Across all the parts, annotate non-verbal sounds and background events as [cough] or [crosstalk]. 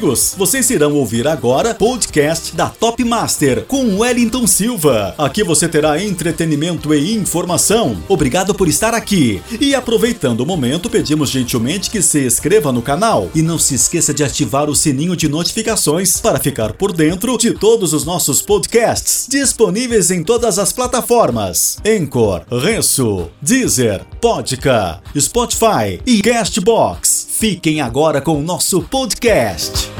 amigos, vocês irão ouvir agora podcast da Top Master com Wellington Silva. Aqui você terá entretenimento e informação. Obrigado por estar aqui. E aproveitando o momento, pedimos gentilmente que se inscreva no canal e não se esqueça de ativar o sininho de notificações para ficar por dentro de todos os nossos podcasts disponíveis em todas as plataformas: Anchor, Renso, Deezer, Podca, Spotify e Castbox. Fiquem agora com o nosso podcast.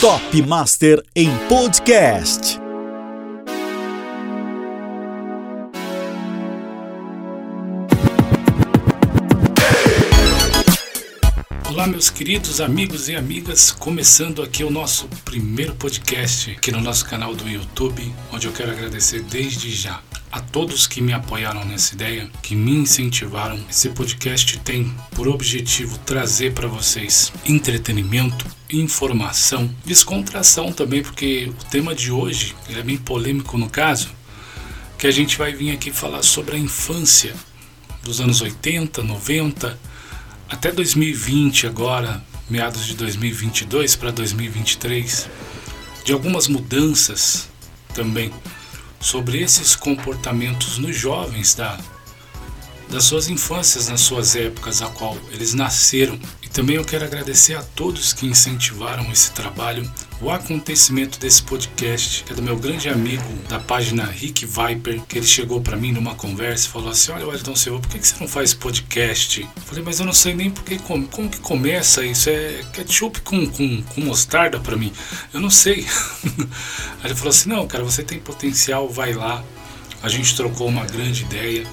Top Master em podcast. Olá, meus queridos amigos e amigas, começando aqui o nosso primeiro podcast aqui no nosso canal do YouTube, onde eu quero agradecer desde já a todos que me apoiaram nessa ideia, que me incentivaram. Esse podcast tem por objetivo trazer para vocês entretenimento, informação, descontração também, porque o tema de hoje é bem polêmico no caso, que a gente vai vir aqui falar sobre a infância dos anos 80, 90 até 2020 agora, meados de 2022 para 2023, de algumas mudanças também sobre esses comportamentos nos jovens da das suas infâncias, nas suas épocas a qual eles nasceram. E também eu quero agradecer a todos que incentivaram esse trabalho, o acontecimento desse podcast, é do meu grande amigo da página Rick Viper, que ele chegou para mim numa conversa e falou assim: Olha, Wellington Silva, por que você não faz podcast? Eu falei, mas eu não sei nem porque, como, como que começa isso? É ketchup com, com, com mostarda para mim? Eu não sei. [laughs] Aí ele falou assim: Não, cara, você tem potencial, vai lá. A gente trocou uma grande ideia.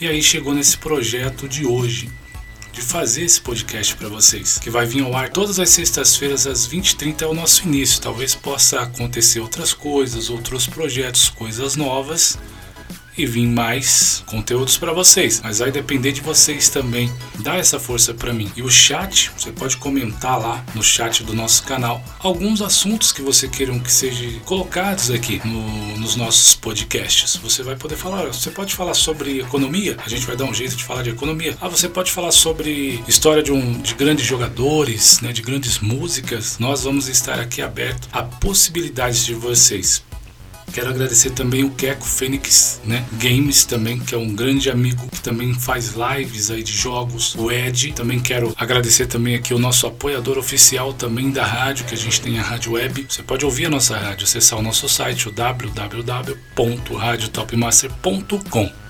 E aí chegou nesse projeto de hoje, de fazer esse podcast para vocês, que vai vir ao ar todas as sextas-feiras às 20h30 é o nosso início. Talvez possa acontecer outras coisas, outros projetos, coisas novas e vir mais conteúdos para vocês. Mas vai depender de vocês também dar essa força para mim. E o chat, você pode comentar lá no chat do nosso canal alguns assuntos que você queiram que sejam colocados aqui no, nos nossos podcasts. Você vai poder falar, você pode falar sobre economia, a gente vai dar um jeito de falar de economia. Ah, você pode falar sobre história de, um, de grandes jogadores, né, de grandes músicas. Nós vamos estar aqui aberto a possibilidades de vocês. Quero agradecer também o Keco Fênix né? Games também, que é um grande amigo que também faz lives aí de jogos. O Ed, também quero agradecer também aqui o nosso apoiador oficial também da rádio, que a gente tem a Rádio Web. Você pode ouvir a nossa rádio, acessar o nosso site, o www.radiotopmaster.com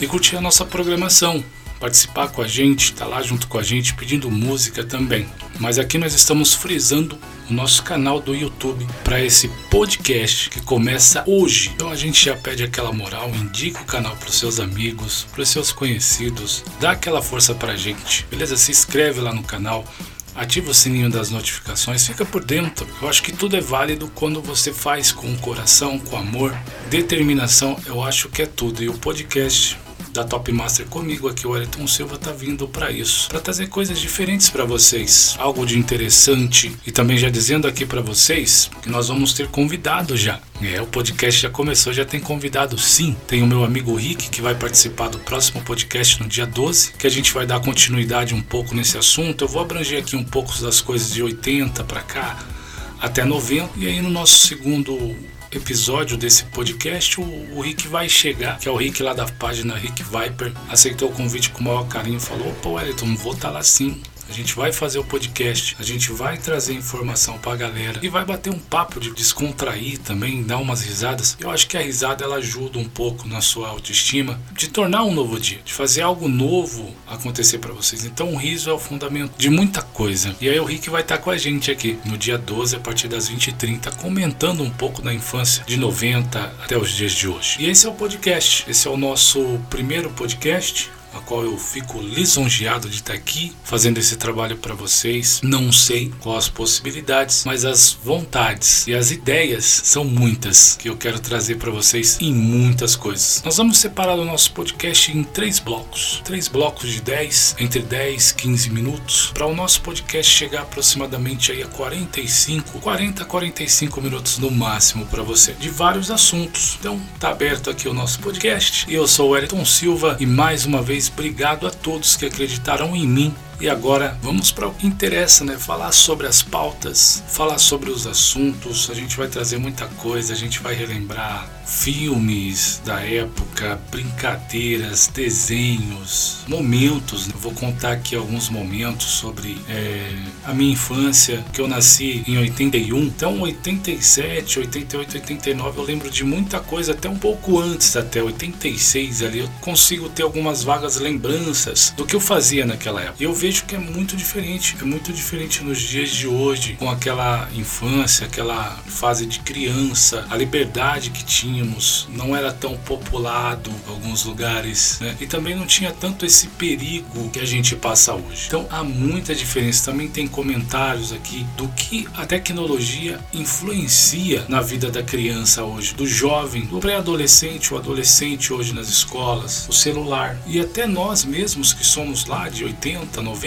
e curtir a nossa programação participar com a gente, estar tá lá junto com a gente pedindo música também. Mas aqui nós estamos frisando o nosso canal do YouTube para esse podcast que começa hoje. Então a gente já pede aquela moral, indica o canal para os seus amigos, para os seus conhecidos, dá aquela força para a gente, beleza? Se inscreve lá no canal. Ativa o sininho das notificações, fica por dentro. Eu acho que tudo é válido quando você faz com o coração, com amor, determinação. Eu acho que é tudo. E o podcast da Top Master comigo aqui, o Wellington Silva tá vindo para isso, para trazer coisas diferentes para vocês, algo de interessante e também já dizendo aqui para vocês que nós vamos ter convidado já. É, o podcast já começou, já tem convidado sim. Tem o meu amigo Rick que vai participar do próximo podcast no dia 12, que a gente vai dar continuidade um pouco nesse assunto. Eu vou abranger aqui um pouco das coisas de 80 para cá até 90 e aí no nosso segundo episódio desse podcast, o, o, Rick vai chegar, que é o Rick lá da página Rick Viper, aceitou o convite com o maior carinho, falou: Pô, Wellington, vou estar tá lá sim. A gente vai fazer o podcast, a gente vai trazer informação pra galera e vai bater um papo de descontrair também, dar umas risadas. Eu acho que a risada ela ajuda um pouco na sua autoestima, de tornar um novo dia, de fazer algo novo acontecer para vocês. Então o riso é o fundamento de muita coisa. E aí o Rick vai estar com a gente aqui no dia 12 a partir das 20h30 comentando um pouco da infância de 90 até os dias de hoje. E esse é o podcast, esse é o nosso primeiro podcast a qual eu fico lisonjeado de estar aqui fazendo esse trabalho para vocês. Não sei quais as possibilidades, mas as vontades e as ideias são muitas que eu quero trazer para vocês em muitas coisas. Nós vamos separar o nosso podcast em três blocos, três blocos de 10, entre 10 e 15 minutos, para o nosso podcast chegar aproximadamente aí a 45, 40 a 45 minutos no máximo para você, de vários assuntos. Então, tá aberto aqui o nosso podcast. Eu sou o Wellington Silva e mais uma vez obrigado a todos que acreditaram em mim e agora vamos para o que interessa, né? Falar sobre as pautas, falar sobre os assuntos. A gente vai trazer muita coisa, a gente vai relembrar filmes da época, brincadeiras, desenhos, momentos. Eu vou contar aqui alguns momentos sobre é, a minha infância, que eu nasci em 81. Então, 87, 88, 89, eu lembro de muita coisa, até um pouco antes, até 86 ali. Eu consigo ter algumas vagas lembranças do que eu fazia naquela época. Eu vejo que é muito diferente, é muito diferente nos dias de hoje, com aquela infância, aquela fase de criança, a liberdade que tínhamos, não era tão populado em alguns lugares, né? E também não tinha tanto esse perigo que a gente passa hoje. Então há muita diferença. Também tem comentários aqui do que a tecnologia influencia na vida da criança hoje, do jovem, do pré-adolescente, o adolescente hoje nas escolas, o celular. E até nós mesmos que somos lá de 80, 90,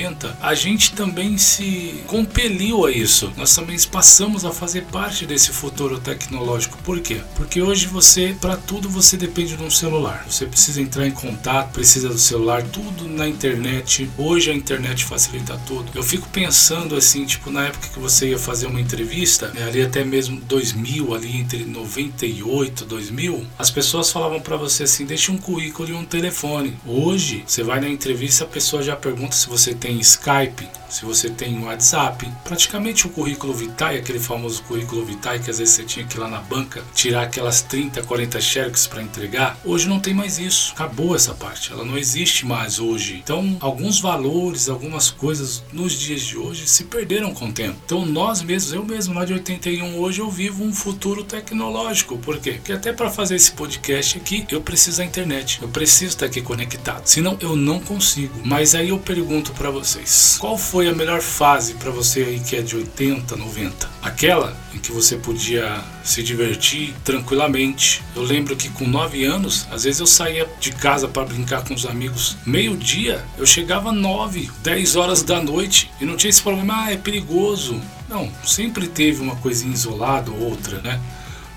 a gente também se compeliu a isso. Nós também passamos a fazer parte desse futuro tecnológico. Por quê? Porque hoje você para tudo você depende de um celular. Você precisa entrar em contato, precisa do celular, tudo na internet. Hoje a internet facilita tudo. Eu fico pensando assim, tipo, na época que você ia fazer uma entrevista, né, ali até mesmo 2000, ali entre 98, 2000, as pessoas falavam para você assim, deixe um currículo e um telefone. Hoje, você vai na entrevista, a pessoa já pergunta se você tem Skype, se você tem WhatsApp, praticamente o currículo vitae, aquele famoso currículo vitae que às vezes você tinha que ir lá na banca tirar aquelas 30, 40 cheques para entregar, hoje não tem mais isso. Acabou essa parte, ela não existe mais hoje. Então, alguns valores, algumas coisas nos dias de hoje se perderam com o tempo. Então, nós mesmos, eu mesmo lá de 81 hoje eu vivo um futuro tecnológico. Por quê? Porque até para fazer esse podcast aqui, eu preciso da internet. Eu preciso estar aqui conectado. Senão eu não consigo. Mas aí eu pergunto para vocês, qual foi a melhor fase para você aí que é de 80, 90? Aquela em que você podia se divertir tranquilamente. Eu lembro que com 9 anos, às vezes eu saía de casa para brincar com os amigos. Meio-dia, eu chegava 9, 10 horas da noite e não tinha esse problema, ah, é perigoso. Não, sempre teve uma coisinha isolada ou outra, né?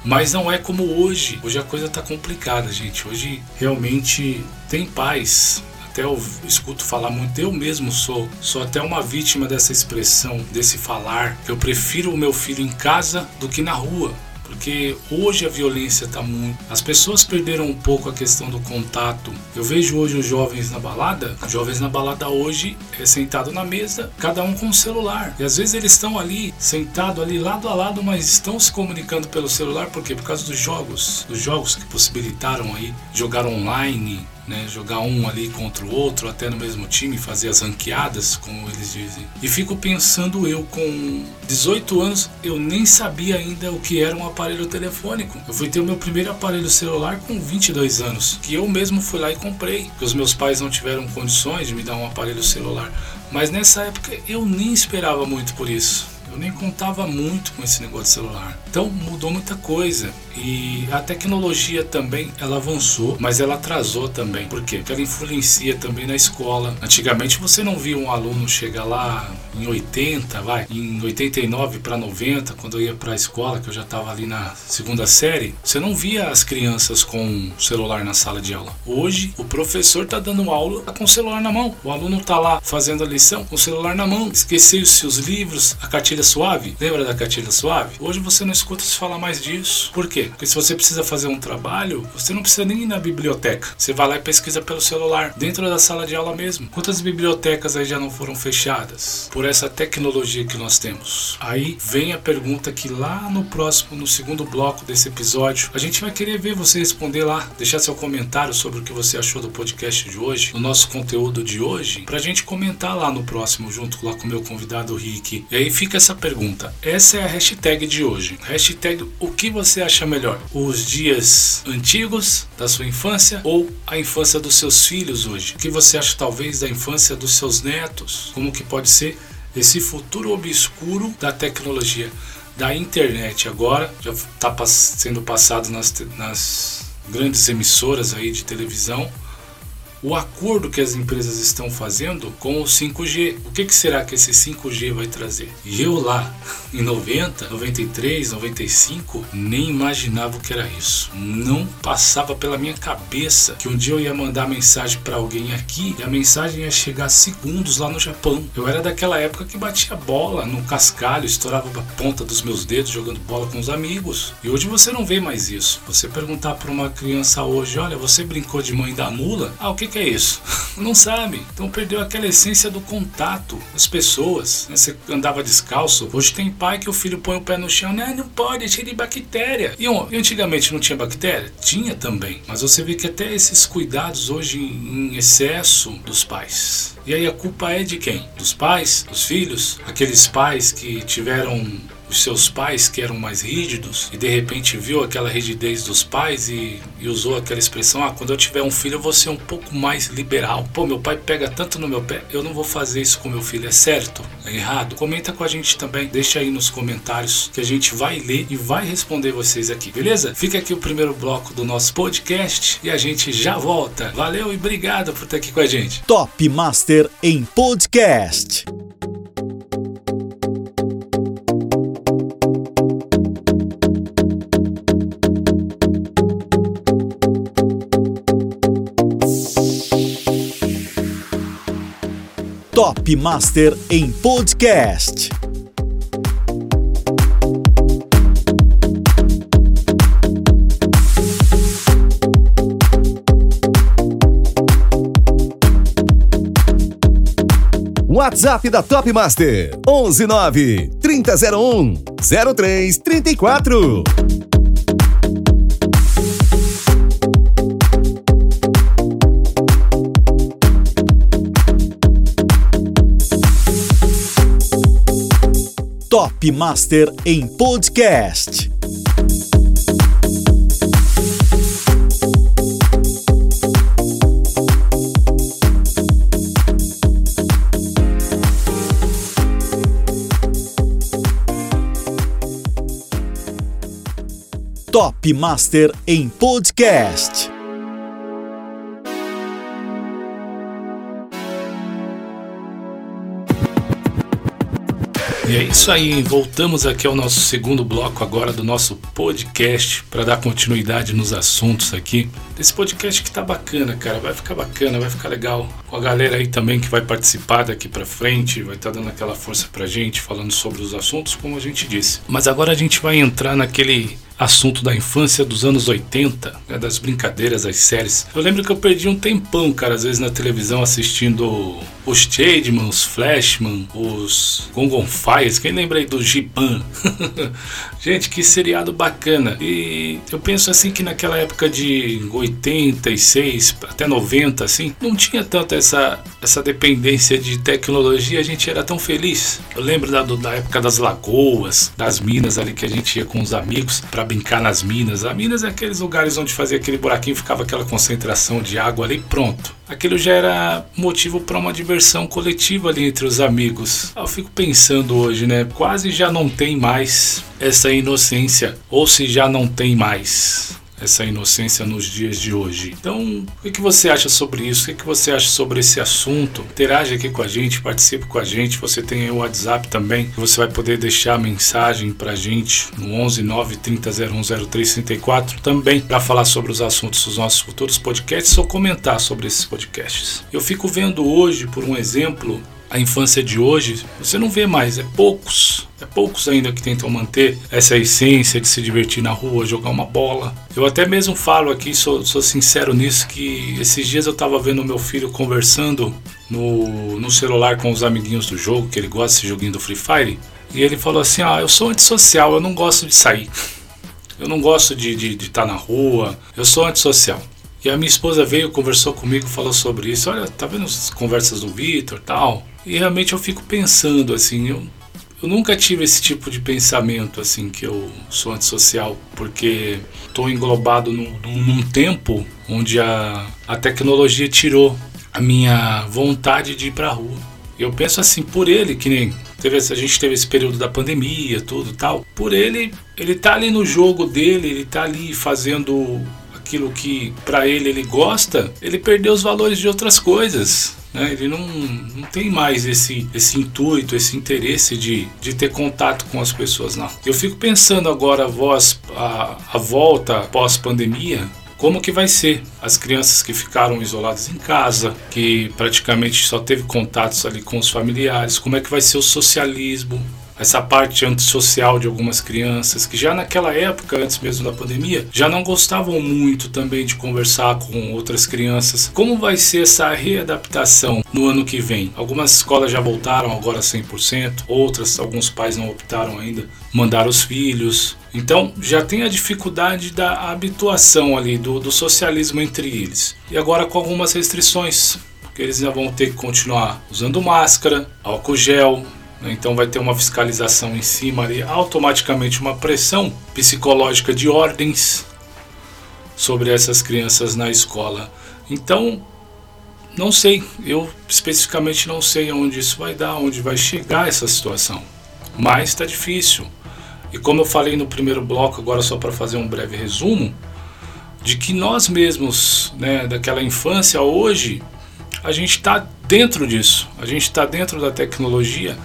Mas não é como hoje. Hoje a coisa tá complicada, gente. Hoje realmente tem paz até eu escuto falar muito, eu mesmo sou, sou até uma vítima dessa expressão, desse falar, que eu prefiro o meu filho em casa do que na rua porque hoje a violência está muito. As pessoas perderam um pouco a questão do contato. Eu vejo hoje os jovens na balada, os jovens na balada hoje é sentado na mesa, cada um com um celular. E às vezes eles estão ali, sentado ali lado a lado, mas estão se comunicando pelo celular, por quê? Por causa dos jogos, dos jogos que possibilitaram aí jogar online, né, jogar um ali contra o outro, até no mesmo time, fazer as ranqueadas, como eles dizem. E fico pensando eu, com 18 anos, eu nem sabia ainda o que era um aparelho telefônico. Eu fui ter o meu primeiro aparelho celular com 22 anos, que eu mesmo fui lá e comprei, porque os meus pais não tiveram condições de me dar um aparelho celular. Mas nessa época eu nem esperava muito por isso. Eu nem contava muito com esse negócio de celular. Então mudou muita coisa. E a tecnologia também, ela avançou, mas ela atrasou também. Por quê? Porque ela influencia também na escola. Antigamente você não via um aluno chegar lá em 80, vai, em 89 para 90, quando eu ia para a escola, que eu já estava ali na segunda série, você não via as crianças com celular na sala de aula. Hoje, o professor está dando aula com o celular na mão. O aluno está lá fazendo a lição com o celular na mão. Esqueceu os seus livros, a cartilha suave. Lembra da cartilha suave? Hoje você não escuta se falar mais disso. Por quê? Porque se você precisa fazer um trabalho, você não precisa nem ir na biblioteca. Você vai lá e pesquisa pelo celular, dentro da sala de aula mesmo. Quantas bibliotecas aí já não foram fechadas por essa tecnologia que nós temos? Aí vem a pergunta que lá no próximo, no segundo bloco desse episódio, a gente vai querer ver você responder lá, deixar seu comentário sobre o que você achou do podcast de hoje, no nosso conteúdo de hoje, pra gente comentar lá no próximo, junto lá com o meu convidado Rick. E aí fica essa pergunta. Essa é a hashtag de hoje. Hashtag o que você acha melhor? Os dias antigos da sua infância ou a infância dos seus filhos hoje? O que você acha talvez da infância dos seus netos? Como que pode ser esse futuro obscuro da tecnologia? Da internet agora, já está sendo passado nas, nas grandes emissoras aí de televisão o acordo que as empresas estão fazendo com o 5G. O que, que, será que esse 5G vai trazer? E eu lá, em 90, 93, 95, nem imaginava o que era isso. Não passava pela minha cabeça que um dia eu ia mandar mensagem para alguém aqui e a mensagem ia chegar segundos lá no Japão. Eu era daquela época que batia bola no cascalho, estourava a ponta dos meus dedos jogando bola com os amigos. E hoje você não vê mais isso. Você perguntar para uma criança hoje, olha, você brincou de mãe da mula? Ah, o que que é isso? [laughs] Não sabe. Então perdeu aquela essência do contato das pessoas. Né? Você andava descalço. Hoje tem pai que o filho põe o pé no chão. Não, não pode, é cheio de bactéria. E antigamente não tinha bactéria? Tinha também. Mas você vê que até esses cuidados hoje em excesso dos pais. E aí a culpa é de quem? Dos pais? Dos filhos? Aqueles pais que tiveram os seus pais que eram mais rígidos e de repente viu aquela rigidez dos pais e, e, usou aquela expressão: ah, quando eu tiver um filho eu vou ser um pouco mais liberal. Pô, meu pai pega tanto no meu pé, eu não vou fazer isso com meu filho, é certo? É errado? Comenta com a gente também, deixa aí nos comentários que a gente vai ler e vai responder vocês aqui, beleza? Fica aqui o primeiro bloco do nosso podcast e a gente já volta. Valeu e obrigado por estar aqui com a gente. Top Master em podcast. Top Master em podcast. WhatsApp da Top Master 119 3001 0334. Top Master em podcast. Top Master em podcast. E é isso aí, voltamos aqui ao nosso segundo bloco agora do nosso podcast para dar continuidade nos assuntos aqui. Esse podcast que tá bacana, cara, vai ficar bacana, vai ficar legal. Com a galera aí também que vai participar daqui para frente, vai estar tá dando aquela força pra gente, falando sobre os assuntos, como a gente disse. Mas agora a gente vai entrar naquele assunto da infância dos anos 80, né, das brincadeiras, as séries. Eu lembro que eu perdi um tempão, cara, às vezes na televisão assistindo os Chademan, os Flashman, os Gongonfires, quem lembra aí do Giban? [laughs] Gente, que seriado bacana. E eu penso assim que naquela época de 86 até 90, assim, não tinha tanto essa, essa dependência de tecnologia, a gente era tão feliz. Eu lembro da, da época das lagoas, das minas ali que a gente ia com os amigos para brincar nas minas. As minas é aqueles lugares onde fazia aquele buraquinho, ficava aquela concentração de água ali, pronto. Aquilo já era motivo para uma diversão coletiva ali entre os amigos. Eu fico pensando hoje, né? Quase já não tem mais essa inocência, ou se já não tem mais essa inocência nos dias de hoje. Então, o que você acha sobre isso? O que você acha sobre esse assunto? Interage aqui com a gente, participe com a gente. Você tem o WhatsApp também, você vai poder deixar mensagem pra gente no 11 9 30 010334 também para falar sobre os assuntos dos nossos futuros podcasts ou comentar sobre esses podcasts. Eu fico vendo hoje, por um exemplo, a infância de hoje, você não vê mais, é poucos. É poucos ainda que tentam manter essa essência de se divertir na rua, jogar uma bola. Eu até mesmo falo aqui, sou, sou sincero nisso, que esses dias eu estava vendo meu filho conversando no, no celular com os amiguinhos do jogo, que ele gosta desse joguinho do Free Fire. E ele falou assim: Ah, eu sou antissocial, eu não gosto de sair. Eu não gosto de estar de, de tá na rua, eu sou antissocial. E a minha esposa veio, conversou comigo, falou sobre isso. Olha, tá vendo as conversas do Vitor tal? E realmente eu fico pensando assim, eu, eu nunca tive esse tipo de pensamento assim que eu sou antissocial, porque estou englobado num, num, tempo onde a, a tecnologia tirou a minha vontade de ir para a rua. Eu penso assim, por ele, que nem teve, a gente teve esse período da pandemia, tudo tal. Por ele, ele tá ali no jogo dele, ele tá ali fazendo aquilo que para ele ele gosta, ele perdeu os valores de outras coisas. Né? Ele não, não tem mais esse, esse intuito, esse interesse de, de ter contato com as pessoas, não. Eu fico pensando agora, voz, a, a volta pós-pandemia, como que vai ser as crianças que ficaram isoladas em casa, que praticamente só teve contatos ali com os familiares, como é que vai ser o socialismo, essa parte antissocial de algumas crianças que já naquela época, antes mesmo da pandemia, já não gostavam muito também de conversar com outras crianças. Como vai ser essa readaptação no ano que vem? Algumas escolas já voltaram agora 100%, outras, alguns pais não optaram ainda, mandar os filhos. Então já tem a dificuldade da habituação ali, do, do socialismo entre eles. E agora com algumas restrições, porque eles já vão ter que continuar usando máscara, álcool gel? Então vai ter uma fiscalização em cima ali, automaticamente uma pressão psicológica de ordens sobre essas crianças na escola. Então, não sei, eu especificamente não sei onde isso vai dar, onde vai chegar essa situação. Mas está difícil. E como eu falei no primeiro bloco, agora só para fazer um breve resumo, de que nós mesmos, né, daquela infância hoje, a gente está dentro disso, a gente está dentro da tecnologia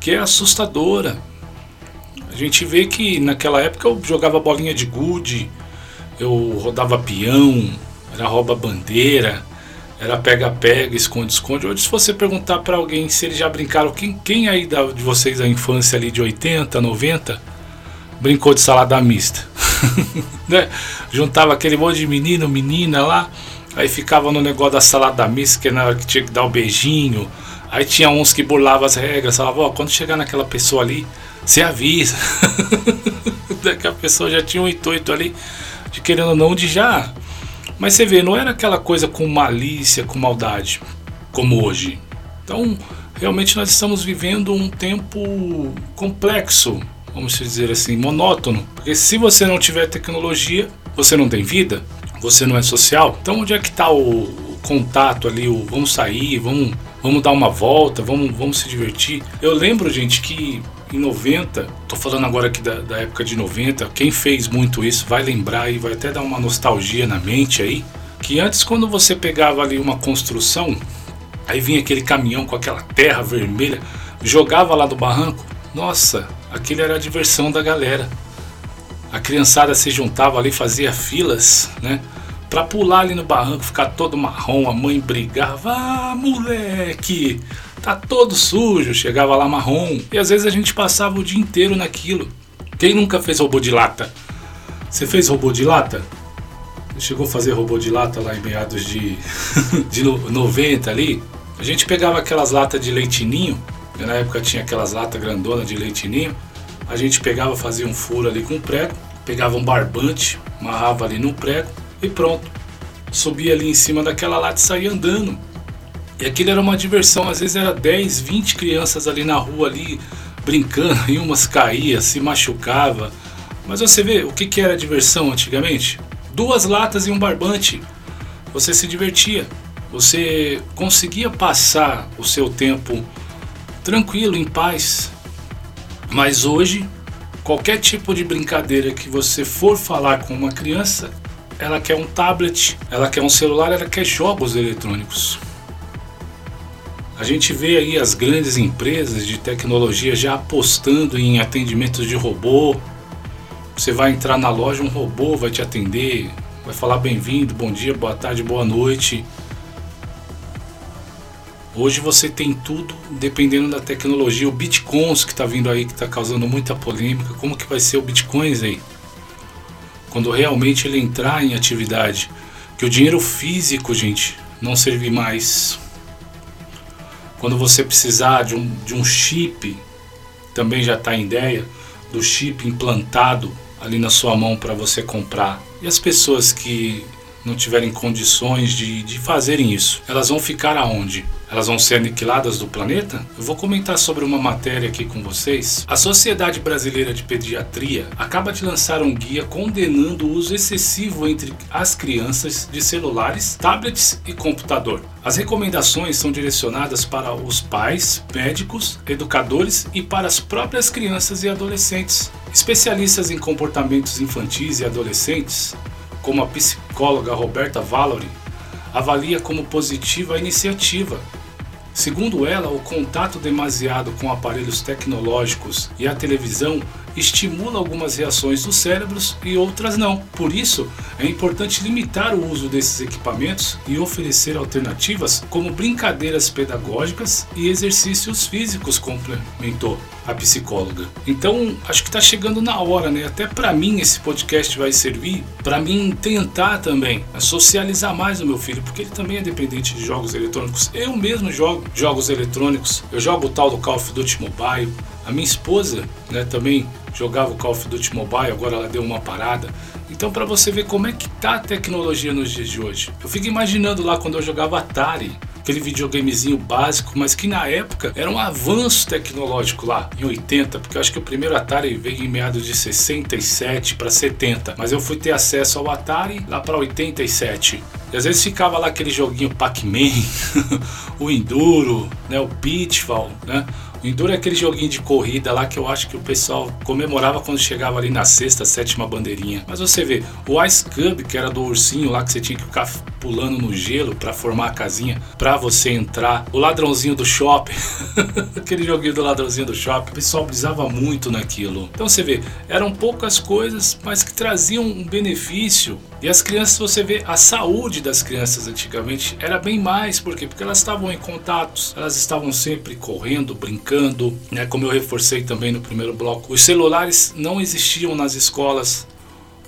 que é assustadora. A gente vê que naquela época eu jogava bolinha de gude, eu rodava peão, era rouba bandeira, era pega-pega, esconde-esconde. Hoje, se você perguntar para alguém se eles já brincaram, quem, quem aí da, de vocês, a infância ali de 80, 90, brincou de salada mista? [laughs] né? Juntava aquele monte de menino, menina lá, aí ficava no negócio da salada mista, que, na hora que tinha que dar o um beijinho Aí tinha uns que burlavam as regras, falavam, ó, quando chegar naquela pessoa ali, você avisa. [laughs] que a pessoa já tinha um intuito ali de querendo ou não de já. Mas você vê, não era aquela coisa com malícia, com maldade, como hoje. Então, realmente nós estamos vivendo um tempo complexo, vamos dizer assim, monótono. Porque se você não tiver tecnologia, você não tem vida, você não é social. Então, onde é que está o contato ali, o vamos sair, vamos vamos dar uma volta, vamos, vamos se divertir. Eu lembro, gente, que em 90, tô falando agora aqui da, da, época de 90, quem fez muito isso vai lembrar e vai até dar uma nostalgia na mente aí, que antes quando você pegava ali uma construção, aí vinha aquele caminhão com aquela terra vermelha, jogava lá do barranco, nossa, aquele era a diversão da galera. A criançada se juntava ali, fazia filas, né? Pra pular ali no barranco, ficar todo marrom, a mãe brigava, ah, moleque, tá todo sujo, chegava lá marrom. E às vezes a gente passava o dia inteiro naquilo. Quem nunca fez robô de lata? Você fez robô de lata? Chegou a fazer robô de lata lá em meados de, [laughs] de 90 ali? A gente pegava aquelas latas de leitinho, na época tinha aquelas latas grandonas de leitinho. A gente pegava, fazia um furo ali com prego, pegava um barbante, amarrava ali no prego, e pronto. Subia ali em cima daquela lata e saía andando. E aquilo era uma diversão, às vezes era 10, 20 crianças ali na rua ali brincando, e umas caía, se machucava. Mas você vê o que, que era diversão antigamente? Duas latas e um barbante. Você se divertia. Você conseguia passar o seu tempo tranquilo, em paz. Mas hoje, qualquer tipo de brincadeira que você for falar com uma criança, ela quer um tablet, ela quer um celular, ela quer jogos eletrônicos. A gente vê aí as grandes empresas de tecnologia já apostando em atendimentos de robô. Você vai entrar na loja, um robô vai te atender, vai falar bem-vindo, bom dia, boa tarde, boa noite. Hoje você tem tudo dependendo da tecnologia. O Bitcoins que está vindo aí, que está causando muita polêmica. Como que vai ser o Bitcoins aí? Quando realmente ele entrar em atividade, que o dinheiro físico, gente, não servir mais. Quando você precisar de um, de um chip, também já está em ideia, do chip implantado ali na sua mão para você comprar. E as pessoas que não tiverem condições de, de fazerem isso, elas vão ficar aonde? Elas vão ser aniquiladas do planeta? Eu vou comentar sobre uma matéria aqui com vocês. A Sociedade Brasileira de Pediatria acaba de lançar um guia condenando o uso excessivo entre as crianças de celulares, tablets e computador. As recomendações são direcionadas para os pais, médicos, educadores e para as próprias crianças e adolescentes. Especialistas em comportamentos infantis e adolescentes, como a psicóloga Roberta Valori, avalia como positiva a iniciativa. Segundo ela, o contato demasiado com aparelhos tecnológicos e a televisão estimula algumas reações dos cérebros e outras não. Por isso, é importante limitar o uso desses equipamentos e oferecer alternativas como brincadeiras pedagógicas e exercícios físicos, complementou a psicóloga. Então, acho que está chegando na hora, né? Até para mim esse podcast vai servir para mim tentar também socializar mais o meu filho, porque ele também é dependente de jogos eletrônicos. Eu mesmo jogo jogos eletrônicos. Eu jogo o tal do Call of Duty Mobile. A minha esposa, né, também jogava o Call of Duty Mobile, agora ela deu uma parada. Então, para você ver como é que tá a tecnologia nos dias de hoje. Eu fico imaginando lá quando eu jogava Atari, aquele videogamezinho básico, mas que na época era um avanço tecnológico lá, em 80, porque eu acho que o primeiro Atari veio em meados de 67 para 70, mas eu fui ter acesso ao Atari lá para 87. E às vezes ficava lá aquele joguinho Pac-Man, [laughs] o Enduro, né, o Pitfall, né? Enduro é aquele joguinho de corrida lá que eu acho que o pessoal comemorava quando chegava ali na sexta, sétima bandeirinha. Mas você vê, o Ice Cub, que era do ursinho lá que você tinha que ficar pulando no gelo para formar a casinha para você entrar. O ladrãozinho do shopping, [laughs] aquele joguinho do ladrãozinho do shopping, o pessoal brisava muito naquilo. Então você vê, eram poucas coisas, mas que traziam um benefício. E as crianças, você vê, a saúde das crianças antigamente era bem mais, por quê? Porque elas estavam em contatos, elas estavam sempre correndo, brincando, né? Como eu reforcei também no primeiro bloco, os celulares não existiam nas escolas,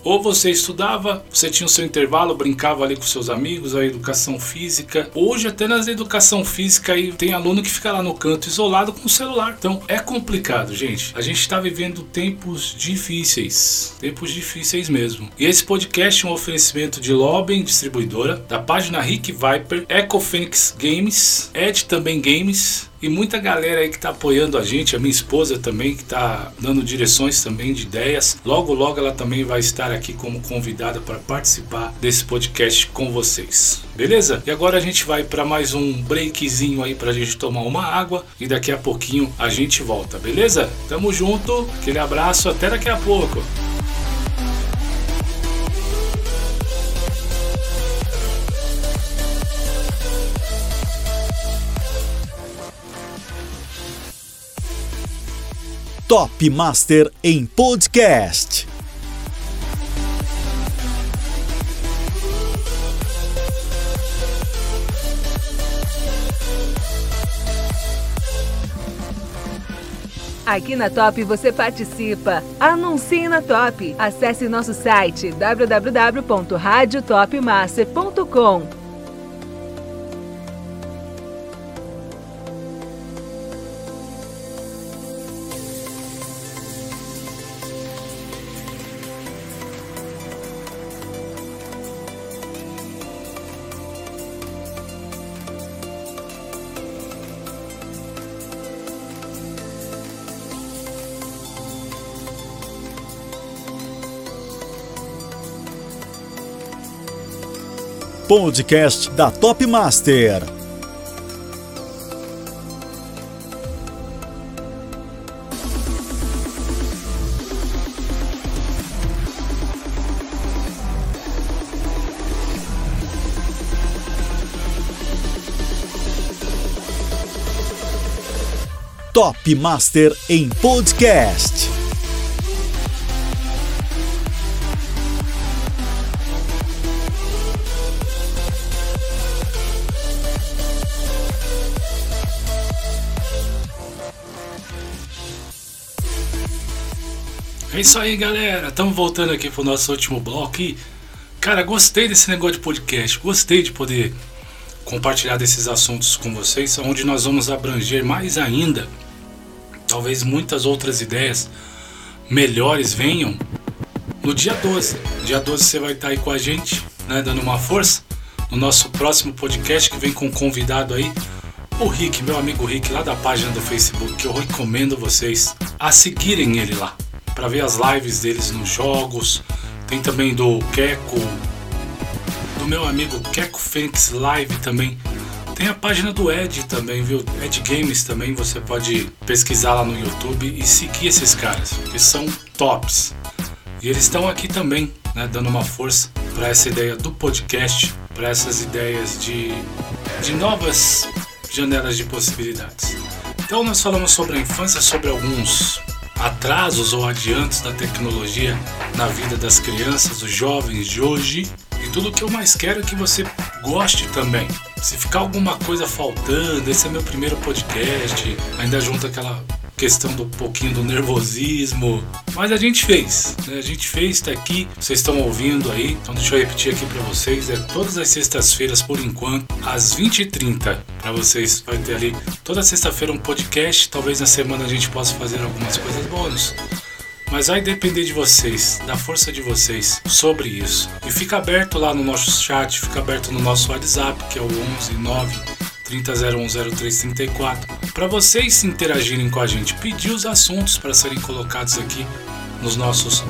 ou você estudava, você tinha o seu intervalo, brincava ali com seus amigos, a educação física. Hoje, até na educação física, aí tem aluno que fica lá no canto isolado com o celular. Então é complicado, gente. A gente está vivendo tempos difíceis. Tempos difíceis mesmo. E esse podcast é um oferecimento de Loben Distribuidora, da página Rick Viper, Eco Phoenix Games, Ed também Games e muita galera aí que está apoiando a gente, a minha esposa também que está dando direções também de ideias. Logo, logo ela também vai estar aqui como convidada para participar desse podcast com vocês. Beleza? E agora a gente vai para mais um breakzinho aí para a gente tomar uma água e daqui a pouquinho a gente volta, beleza? Tamo junto, aquele abraço, até daqui a pouco. Top Master em podcast. Aqui na Top você participa. Anuncie na Top. Acesse nosso site www.radiotopmaster.com. podcast da Top Master. Top Master em podcast. É isso aí, galera. Estamos voltando aqui pro nosso último bloco e, cara, gostei desse negócio de podcast. Gostei de poder compartilhar desses assuntos com vocês, onde nós vamos abranger mais ainda. Talvez muitas outras ideias melhores venham no dia 12. Dia 12 você vai estar aí com a gente né, dando uma força. No nosso próximo podcast que vem com um convidado aí, o Rick, meu amigo Rick, lá da página do Facebook, que eu recomendo vocês a seguirem ele lá, para ver as lives deles nos jogos. Tem também do Keco, do meu amigo Keco Fênix Live também. Tem a página do Ed também, viu? Ed Games também, você pode pesquisar lá no YouTube e seguir esses caras, que são tops. E eles estão aqui também, né, dando uma força para essa ideia do podcast, para essas ideias de, de novas janelas de possibilidades. Então nós falamos sobre a infância, sobre alguns atrasos ou adiantos da tecnologia na vida das crianças, dos jovens de hoje. E tudo que eu mais quero é que você goste também. Se ficar alguma coisa faltando, esse é meu primeiro podcast, ainda junto aquela questão do pouquinho do nervosismo. Mas a gente fez, né? a gente fez, tá aqui, vocês estão ouvindo aí. Então deixa eu repetir aqui para vocês, é todas as sextas-feiras por enquanto, às 20h30, para vocês. Vai ter ali toda sexta-feira um podcast, talvez na semana a gente possa fazer algumas coisas bônus. Mas vai depender de vocês, da força de vocês sobre isso. E fica aberto lá no nosso chat, fica aberto no nosso WhatsApp, que é o 11 9 30010334, para vocês interagirem com a gente, pedir os assuntos para serem colocados aqui nos nossos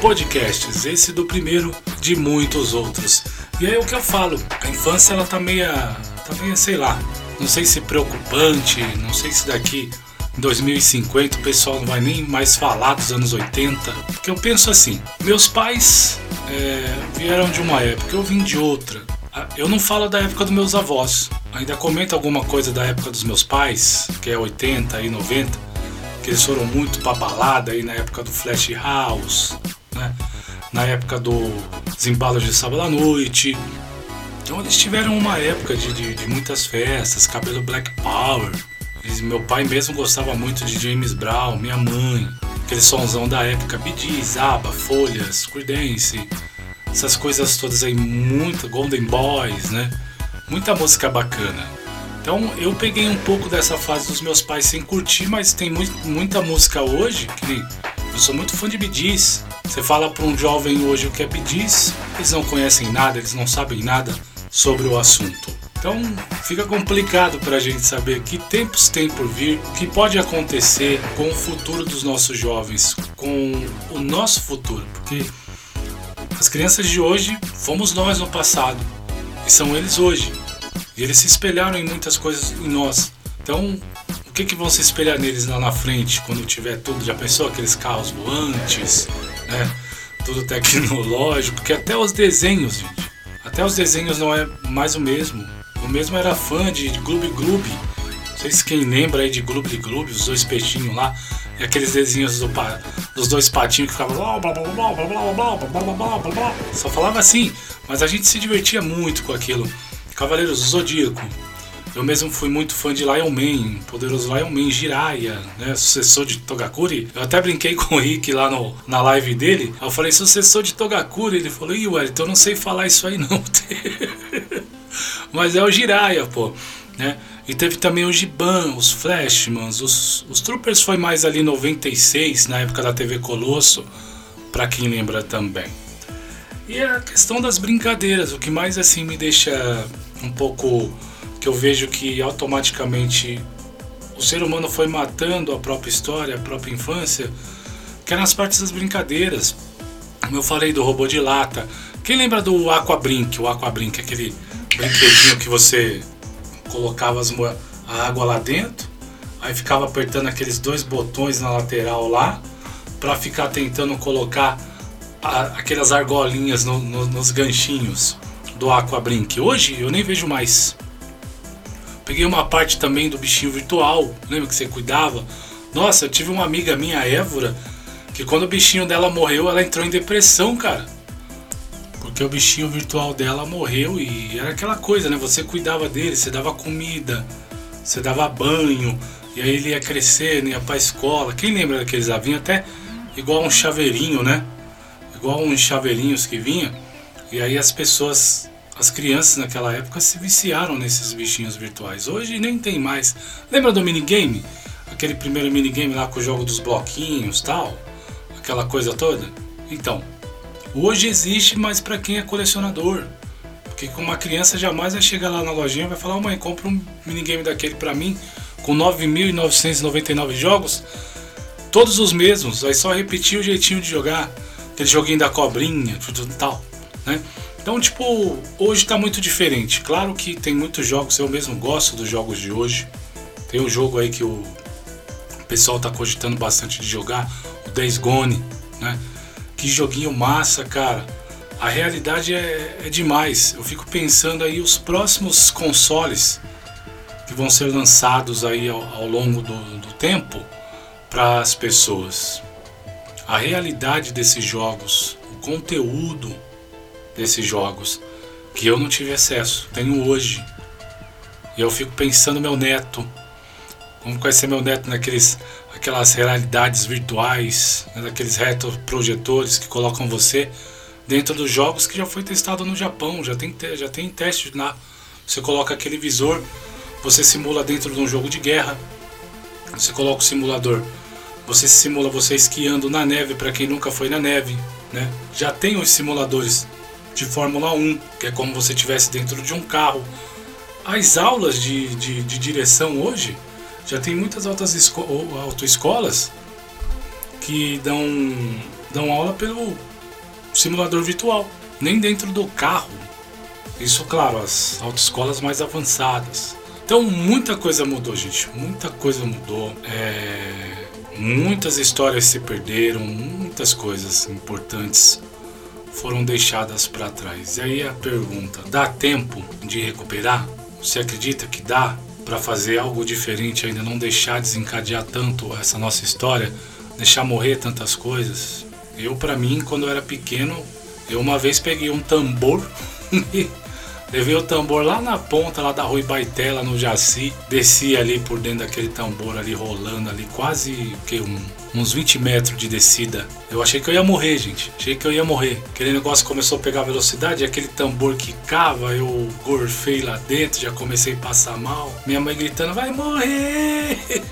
podcasts, esse do primeiro de muitos outros. E aí o que eu falo, a infância ela tá meia, tá meia, sei lá, não sei se preocupante, não sei se daqui em 2050 o pessoal não vai nem mais falar dos anos 80, porque eu penso assim, meus pais é, vieram de uma época, eu vim de outra. Eu não falo da época dos meus avós, ainda comento alguma coisa da época dos meus pais, que é 80 e 90, que eles foram muito pra balada aí na época do Flash House, né? na época do Embalos de Sábado à Noite. Então eles tiveram uma época de, de, de muitas festas, cabelo Black Power. Eles, meu pai mesmo gostava muito de James Brown, minha mãe, aquele sonzão da época, Bee Aba, Folhas, Creedence, essas coisas todas aí, muito Golden Boys, né? Muita música bacana. Então eu peguei um pouco dessa fase dos meus pais sem curtir, mas tem muito, muita música hoje, que eu sou muito fã de Bidis. Você fala para um jovem hoje o que é Bidis, eles não conhecem nada, eles não sabem nada sobre o assunto. Então fica complicado para a gente saber que tempos tem por vir, o que pode acontecer com o futuro dos nossos jovens, com o nosso futuro, porque as crianças de hoje fomos nós no passado e são eles hoje. E eles se espelharam em muitas coisas em nós. Então, o que, que vão se espelhar neles lá na frente quando tiver tudo? Já pensou aqueles carros voantes, né? Tudo tecnológico, porque até os desenhos, gente. Até os desenhos não é mais o mesmo. O mesmo era fã de Gloob Gloob. Não sei se quem lembra aí de Gloob Gloob, os dois peixinhos lá. E aqueles desenhos do, dos dois patinhos que ficavam blá blá blá blá blá blá blá blá blá blá blá Só falava assim, mas a gente se divertia muito com aquilo. Cavaleiros do Zodíaco. Eu mesmo fui muito fã de Lion Man, poderoso Lion Man, Jiraiya, né, sucessor de Togakuri. Eu até brinquei com o Rick lá no, na live dele. Eu falei, sucessor de Togakuri. Ele falou, ih, Wellington, eu não sei falar isso aí não. Mas é o Jiraiya, pô. Né? E teve também o Giban, os Flashmans, os, os Troopers foi mais ali 96, na época da TV Colosso, para quem lembra também. E a questão das brincadeiras, o que mais assim me deixa um pouco que eu vejo que automaticamente o ser humano foi matando a própria história, a própria infância, que é nas partes das brincadeiras. Como eu falei do robô de lata. Quem lembra do Aquabrink? O Aquabrink, aquele brinquedinho que você colocava as, a água lá dentro, aí ficava apertando aqueles dois botões na lateral lá, para ficar tentando colocar a, aquelas argolinhas no, no, nos ganchinhos do Aquabrink. Hoje eu nem vejo mais. Peguei uma parte também do bichinho virtual, lembra que você cuidava? Nossa, eu tive uma amiga minha, Évora, que quando o bichinho dela morreu, ela entrou em depressão, cara. Porque o bichinho virtual dela morreu e era aquela coisa, né? Você cuidava dele, você dava comida, você dava banho, e aí ele ia crescendo, ia pra escola. Quem lembra daqueles? Vinha até igual um chaveirinho, né? Igual uns chaveirinhos que vinha. E aí as pessoas, as crianças naquela época se viciaram nesses bichinhos virtuais. Hoje nem tem mais. Lembra do minigame? Aquele primeiro minigame lá com o jogo dos bloquinhos tal? Aquela coisa toda? Então, Hoje existe, mas para quem é colecionador. Porque uma criança jamais vai chegar lá na lojinha e vai falar: mãe, compra um minigame daquele para mim com 9.999 jogos, todos os mesmos, vai só repetir o jeitinho de jogar, aquele joguinho da cobrinha, tudo tal, né? Então, tipo, hoje tá muito diferente. Claro que tem muitos jogos, eu mesmo gosto dos jogos de hoje. Tem um jogo aí que o pessoal tá cogitando bastante de jogar, o Days Gone, né? Que joguinho massa, cara. A realidade é, é demais. Eu fico pensando aí os próximos consoles que vão ser lançados aí ao, ao longo do, do tempo para as pessoas. A realidade desses jogos, o conteúdo desses jogos que eu não tive acesso, tenho hoje. E eu fico pensando meu neto, vai ser meu neto naqueles aquelas realidades virtuais, né, daqueles retroprojetores que colocam você dentro dos jogos que já foi testado no Japão, já tem já tem teste lá. Você coloca aquele visor você simula dentro de um jogo de guerra. Você coloca o simulador. Você simula você esquiando na neve para quem nunca foi na neve, né? Já tem os simuladores de Fórmula 1, que é como você estivesse dentro de um carro. As aulas de, de, de direção hoje já tem muitas altas autoescolas que dão, dão aula pelo simulador virtual, nem dentro do carro. Isso, claro, as autoescolas mais avançadas. Então muita coisa mudou, gente. Muita coisa mudou. É... Muitas histórias se perderam, muitas coisas importantes foram deixadas para trás. E aí a pergunta: dá tempo de recuperar? Você acredita que dá para fazer algo diferente, ainda não deixar desencadear tanto essa nossa história, deixar morrer tantas coisas? Eu, para mim, quando eu era pequeno, eu uma vez peguei um tambor [laughs] Levei o tambor lá na ponta lá da Rui Baitela, no Jaci. Desci ali por dentro daquele tambor ali, rolando ali, quase que um uns 20 metros de descida. Eu achei que eu ia morrer, gente. Achei que eu ia morrer. Aquele negócio começou a pegar velocidade, aquele tambor que cava, eu gorfei lá dentro, já comecei a passar mal. Minha mãe gritando, vai morrer! [laughs]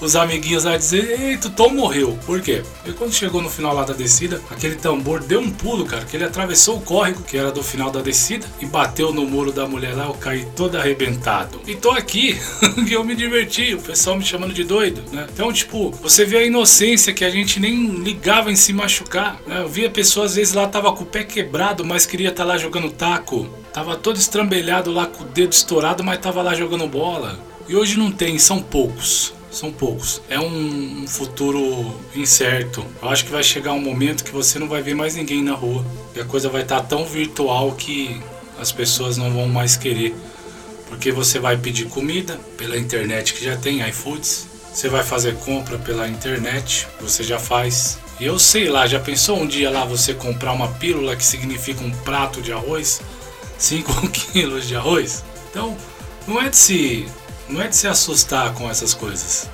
Os amiguinhos lá dizer, eita, o Tom morreu. Por quê? Porque quando chegou no final lá da descida, aquele tambor deu um pulo, cara, que ele atravessou o córrego, que era do final da descida, e bateu no muro da mulher lá, eu caí todo arrebentado. E tô aqui, [laughs] que eu me diverti, o pessoal me chamando de doido, né? Então, tipo, você vê a inocência que a gente nem ligava em se machucar. Né? Eu via pessoas às vezes lá tava com o pé quebrado, mas queria estar tá lá jogando taco. Tava todo estrambelhado lá com o dedo estourado, mas tava lá jogando bola. E hoje não tem, são poucos. São poucos. É um, futuro incerto. Eu acho que vai chegar um momento que você não vai ver mais ninguém na rua. E a coisa vai estar tá tão virtual que as pessoas não vão mais querer. Porque você vai pedir comida pela internet que já tem iFoods você vai fazer compra pela internet, você já faz. E eu sei lá, já pensou um dia lá você comprar uma pílula que significa um prato de arroz? [laughs] 5 [laughs] quilos de arroz? Então, não é de se, não é de se assustar com essas coisas.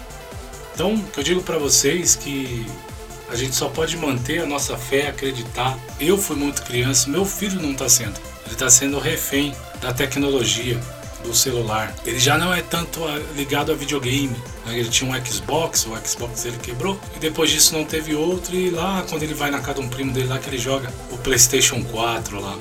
Então, eu digo para vocês que a gente só pode manter a nossa fé, acreditar. Eu fui muito criança, meu filho não está sendo. Ele está sendo refém da tecnologia do celular. Ele já não é tanto ligado a videogame. Né? Ele tinha um Xbox, o Xbox ele quebrou. E depois disso não teve outro. E lá, quando ele vai na casa de um primo dele lá, que ele joga o PlayStation 4 lá.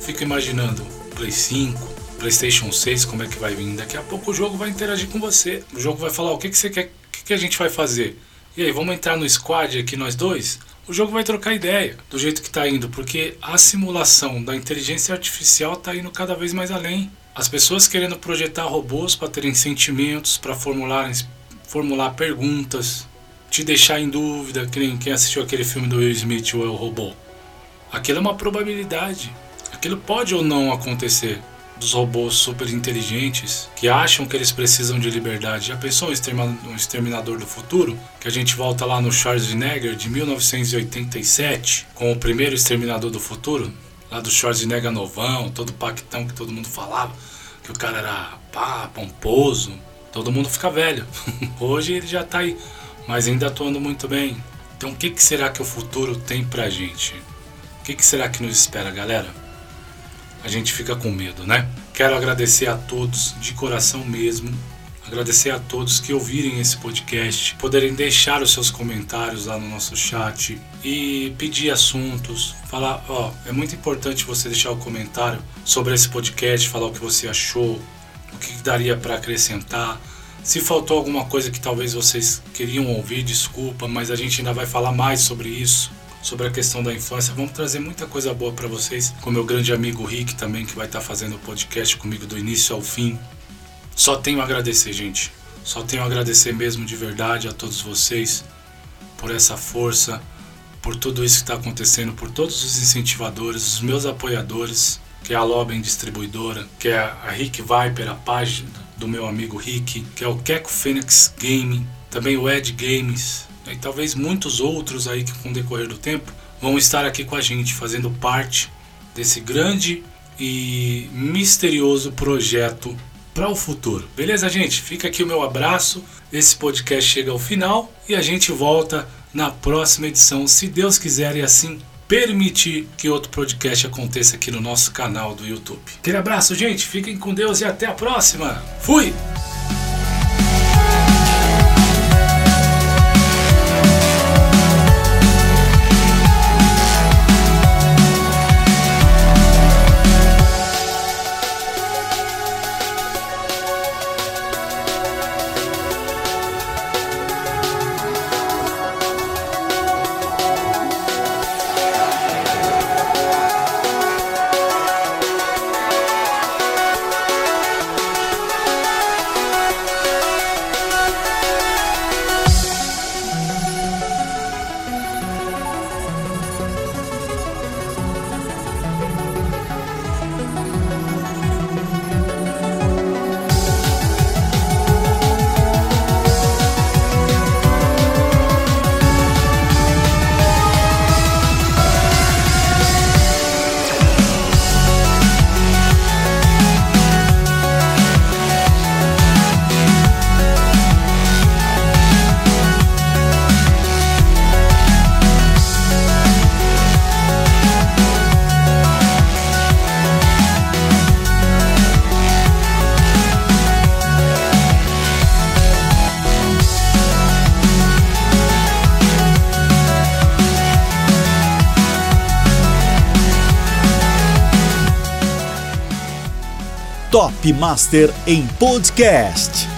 Fico imaginando, Play 5, PlayStation 6, como é que vai vir. Daqui a pouco o jogo vai interagir com você. O jogo vai falar: o que, que você quer, o que, que a gente vai fazer? E aí, vamos entrar no squad aqui nós dois? o jogo vai trocar ideia do jeito que está indo, porque a simulação da inteligência artificial está indo cada vez mais além. As pessoas querendo projetar robôs para terem sentimentos, para formular, formular perguntas, te deixar em dúvida, que nem quem assistiu aquele filme do Will Smith, o Robô. Aquilo é uma probabilidade. Aquilo pode ou não acontecer. Dos robôs super inteligentes que acham que eles precisam de liberdade. Já pensou um exterminador do futuro? Que a gente volta lá no Schwarzenegger de 1987 com o primeiro exterminador do futuro? Lá do Schwarzenegger novão, todo pactão que todo mundo falava, que o cara era pá, pomposo, todo mundo fica velho. [laughs] Hoje ele já tá aí, mas ainda atuando muito bem. Então o que, que será que o futuro tem pra gente? O que, que será que nos espera, galera? A gente fica com medo, né? Quero agradecer a todos, de coração mesmo, Agradecer a todos que ouvirem esse podcast, poderem deixar os seus comentários lá no nosso chat e pedir assuntos, falar, ó, é muito importante você deixar o comentário sobre esse podcast, falar o que você achou, o que daria para acrescentar. Se faltou alguma coisa que talvez vocês queriam ouvir, desculpa, mas a gente ainda vai falar mais sobre isso, sobre a questão da infância. Vamos trazer muita coisa boa para vocês, com meu grande amigo Rick também, que vai estar tá fazendo o podcast comigo do início ao fim. Só tenho a agradecer, gente. Só tenho a agradecer mesmo de verdade a todos vocês por essa força, por tudo isso que está acontecendo, por todos os incentivadores, os meus apoiadores, que é a Loben Distribuidora, que é a Rick Viper, a página do meu amigo Rick, que é o Keco Phoenix Gaming, também o Ed Games, e talvez muitos outros aí que com o decorrer do tempo vão estar aqui com a gente, fazendo parte desse grande e misterioso projeto para o futuro. Beleza, gente? Fica aqui o meu abraço. Esse podcast chega ao final e a gente volta na próxima edição, se Deus quiser e assim permitir que outro podcast aconteça aqui no nosso canal do YouTube. Aquele abraço, gente. Fiquem com Deus e até a próxima. Fui! Top Master em podcast.